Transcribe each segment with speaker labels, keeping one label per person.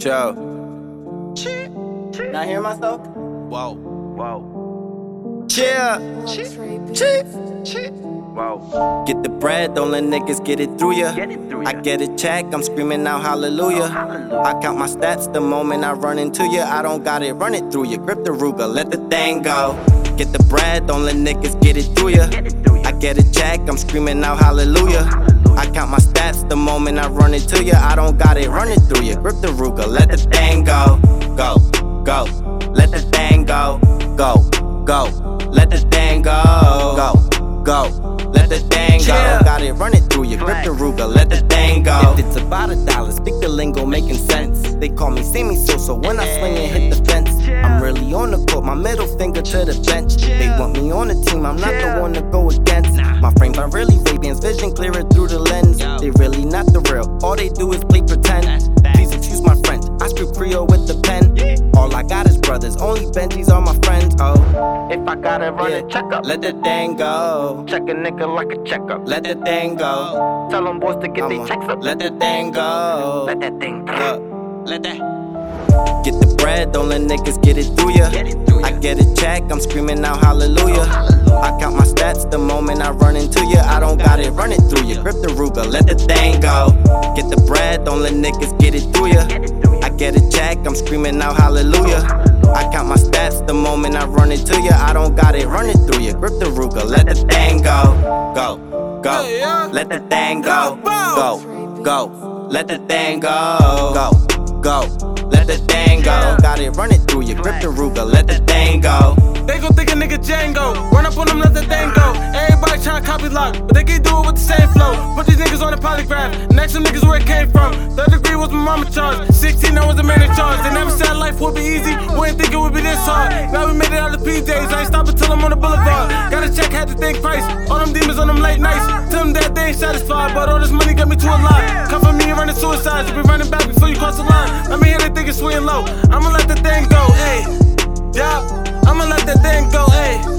Speaker 1: Joe.
Speaker 2: Not hear myself?
Speaker 1: Whoa. Whoa.
Speaker 2: Chill.
Speaker 1: Whoa.
Speaker 2: Get the bread, don't let niggas get it through ya.
Speaker 1: Get it through
Speaker 2: I get a check, I'm screaming out hallelujah.
Speaker 1: Oh, hallelujah.
Speaker 2: I count my stats the moment I run into ya. I don't got it, run it through ya. Grip the Ruger, let the thing go. Get the bread, don't let niggas get it through ya.
Speaker 1: Get it through ya.
Speaker 2: I get a check, I'm screaming out hallelujah. Oh, I count my stats the moment I run into ya. I don't got it, run it through ya. Grip the Ruger, let the thing go. Go, go, let the thing go. Go, go, let the thing go. Go, go, let the thing go.
Speaker 1: Yeah.
Speaker 2: Got it, run it through ya. Grip the Ruger, let the thing go. If it's about a dollar, speak the lingo, making sense. They call me see me so, so when I swing and hit the fence, I'm really on the my middle finger to the bench. They want me on the team, I'm not the one to go against. My frames are really Ray-Bans, vision clearer through the lens. They really not the real, all they do is play pretend. Please excuse my French, I script Creole with the pen. All I got is brothers, only Benjis are my friends. Oh, if I gotta run a checkup, let the thing go.
Speaker 1: Check a nigga like a checkup.
Speaker 2: Let the thing go.
Speaker 1: Tell them boys to get their checks up.
Speaker 2: Let the thing go.
Speaker 1: Let that thing go.
Speaker 2: Let that. Get the bread, don't let niggas get it through ya.
Speaker 1: Get it through ya.
Speaker 2: I get a check, I'm screaming out hallelujah. Oh, I count my steps the moment I run into ya. I don't got it, run it through ya. Grip the Ruger, let the thing go. Get the bread, don't let niggas get it through ya.
Speaker 1: Get it through ya.
Speaker 2: I get a check, I'm screaming out hallelujah. Oh, I count my steps the moment I run into ya. I don't got it, run it through ya. Grip the Ruger, let the thing go. Go, go, let the thing go. Go, go, let the thing go. Go, go, let the thing go. Got it, run it through ya. Grip the Ruger, let the thing go.
Speaker 3: They gon' think a nigga Django. Run up on them, let the thing go. Everybody tryna copy lock, but they can't do it with the same flow. Put these niggas on the polygraph, next some niggas where it came from. Third degree was my mama charge. 16, I was the man in charge. They never said life would be easy, wouldn't think it would be this hard. Now we made it out of the PJs, I ain't stopping till I'm on the boulevard. Gotta check, had to think price. All them demons on them late nights. Tell them that they ain't satisfied, but all this money got me to a lot. Come for me and running suicides. you be running back before you cross the line. Let me hear they think it's and low. I'ma let the thing go, ayy. Yeah, I'ma let that thing go, ayy.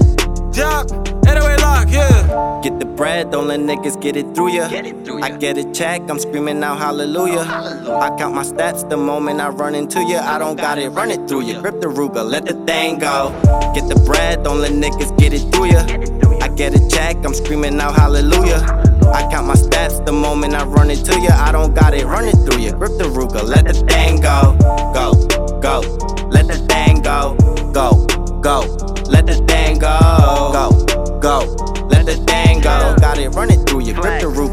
Speaker 2: Bread, don't let niggas get it through ya.
Speaker 1: Get it through
Speaker 2: I get a check, I'm screaming out hallelujah.
Speaker 1: Oh, hallelujah.
Speaker 2: I count my steps the moment I run into ya. I don't got it, run it through ya. Grip the Ruger, let the thing go. Get the bread, don't let niggas get it through ya.
Speaker 1: Get it through ya.
Speaker 2: I get a check, I'm screaming out hallelujah. Oh, I count my steps the moment I run into ya. I don't got it, run it through ya. Grip the Ruger, let the thing. Go, go. Got it, run it through ya. Grip the Ruger,